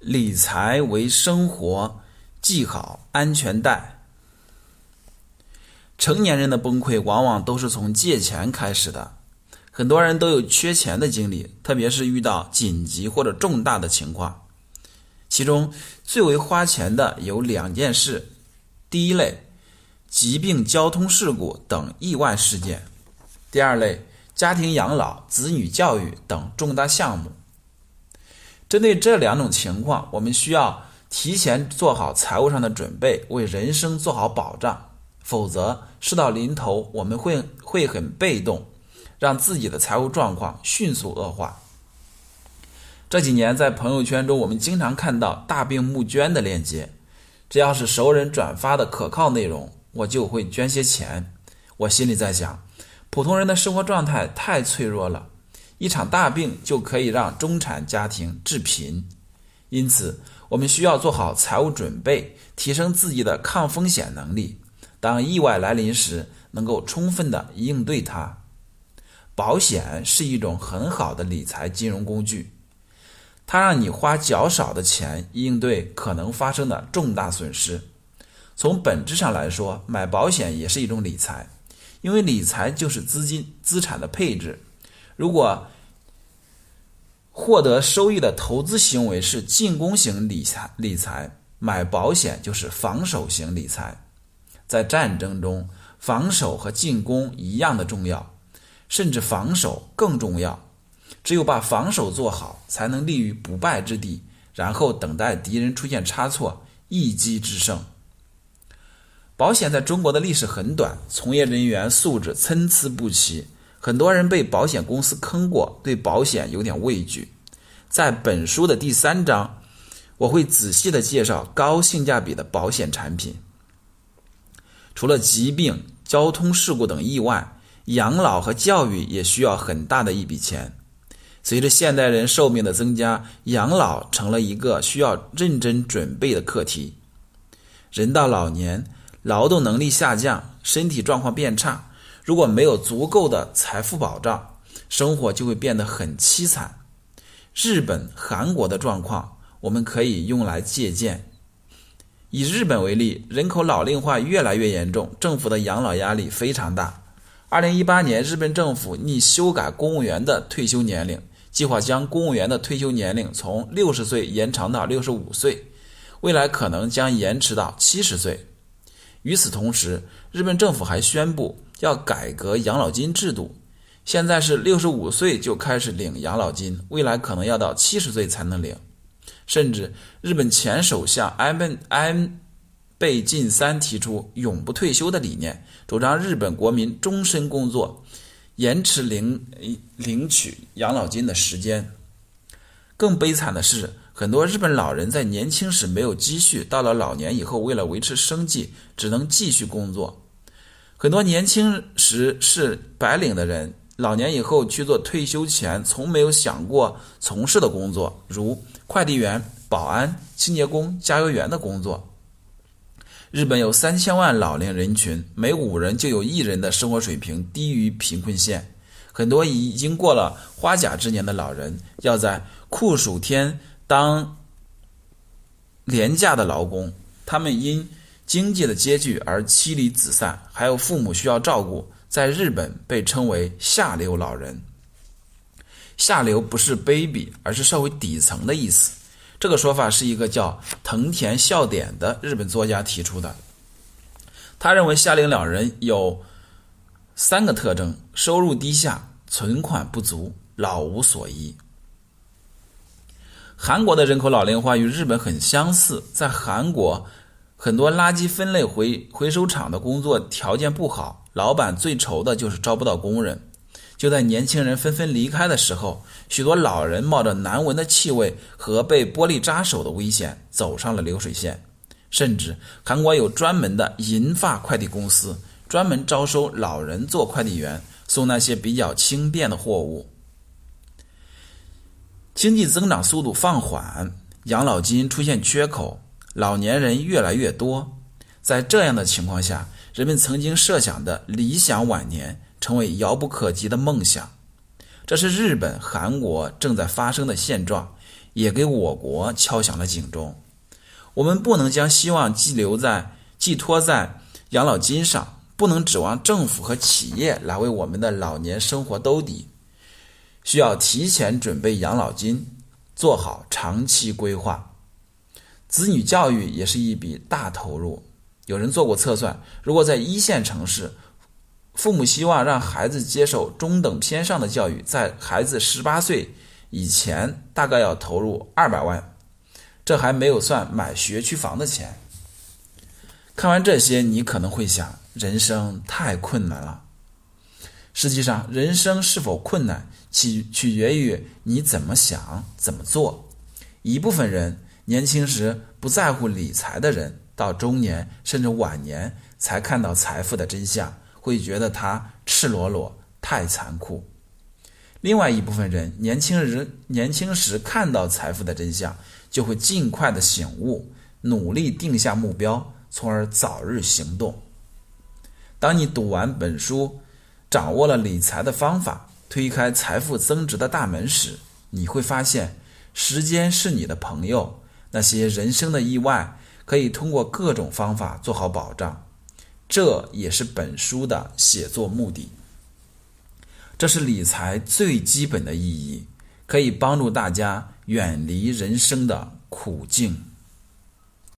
理财为生活，系好安全带。成年人的崩溃往往都是从借钱开始的，很多人都有缺钱的经历，特别是遇到紧急或者重大的情况。其中最为花钱的有两件事：第一类，疾病、交通事故等意外事件；第二类，家庭养老、子女教育等重大项目。针对这两种情况，我们需要提前做好财务上的准备，为人生做好保障。否则，事到临头，我们会会很被动，让自己的财务状况迅速恶化。这几年在朋友圈中，我们经常看到大病募捐的链接，只要是熟人转发的可靠内容，我就会捐些钱。我心里在想，普通人的生活状态太脆弱了。一场大病就可以让中产家庭致贫，因此我们需要做好财务准备，提升自己的抗风险能力。当意外来临时，能够充分的应对它。保险是一种很好的理财金融工具，它让你花较少的钱应对可能发生的重大损失。从本质上来说，买保险也是一种理财，因为理财就是资金资产的配置。如果获得收益的投资行为是进攻型理财，理财买保险就是防守型理财。在战争中，防守和进攻一样的重要，甚至防守更重要。只有把防守做好，才能立于不败之地，然后等待敌人出现差错，一击制胜。保险在中国的历史很短，从业人员素质参差不齐。很多人被保险公司坑过，对保险有点畏惧。在本书的第三章，我会仔细的介绍高性价比的保险产品。除了疾病、交通事故等意外，养老和教育也需要很大的一笔钱。随着现代人寿命的增加，养老成了一个需要认真准备的课题。人到老年，劳动能力下降，身体状况变差。如果没有足够的财富保障，生活就会变得很凄惨。日本、韩国的状况，我们可以用来借鉴。以日本为例，人口老龄化越来越严重，政府的养老压力非常大。二零一八年，日本政府拟修改公务员的退休年龄，计划将公务员的退休年龄从六十岁延长到六十五岁，未来可能将延迟到七十岁。与此同时，日本政府还宣布。要改革养老金制度，现在是六十五岁就开始领养老金，未来可能要到七十岁才能领。甚至日本前首相安倍安倍晋三提出永不退休的理念，主张日本国民终身工作，延迟领领取养老金的时间。更悲惨的是，很多日本老人在年轻时没有积蓄，到了老年以后，为了维持生计，只能继续工作。很多年轻时是白领的人，老年以后去做退休前从没有想过从事的工作，如快递员、保安、清洁工、加油员的工作。日本有三千万老龄人群，每五人就有一人的生活水平低于贫困线。很多已经过了花甲之年的老人，要在酷暑天当廉价的劳工，他们因。经济的拮据而妻离子散，还有父母需要照顾，在日本被称为下流老人。下流不是卑鄙，而是社会底层的意思。这个说法是一个叫藤田孝典的日本作家提出的。他认为下流老人有三个特征：收入低下、存款不足、老无所依。韩国的人口老龄化与日本很相似，在韩国。很多垃圾分类回回收厂的工作条件不好，老板最愁的就是招不到工人。就在年轻人纷纷离开的时候，许多老人冒着难闻的气味和被玻璃扎手的危险走上了流水线。甚至韩国有专门的银发快递公司，专门招收老人做快递员，送那些比较轻便的货物。经济增长速度放缓，养老金出现缺口。老年人越来越多，在这样的情况下，人们曾经设想的理想晚年成为遥不可及的梦想。这是日本、韩国正在发生的现状，也给我国敲响了警钟。我们不能将希望寄留在、寄托在养老金上，不能指望政府和企业来为我们的老年生活兜底，需要提前准备养老金，做好长期规划。子女教育也是一笔大投入。有人做过测算，如果在一线城市，父母希望让孩子接受中等偏上的教育，在孩子十八岁以前，大概要投入二百万，这还没有算买学区房的钱。看完这些，你可能会想，人生太困难了。实际上，人生是否困难，取取决于你怎么想、怎么做。一部分人年轻时不在乎理财的人。到中年甚至晚年才看到财富的真相，会觉得它赤裸裸、太残酷。另外一部分人，年轻人年轻时看到财富的真相，就会尽快的醒悟，努力定下目标，从而早日行动。当你读完本书，掌握了理财的方法，推开财富增值的大门时，你会发现，时间是你的朋友，那些人生的意外。可以通过各种方法做好保障，这也是本书的写作目的。这是理财最基本的意义，可以帮助大家远离人生的苦境。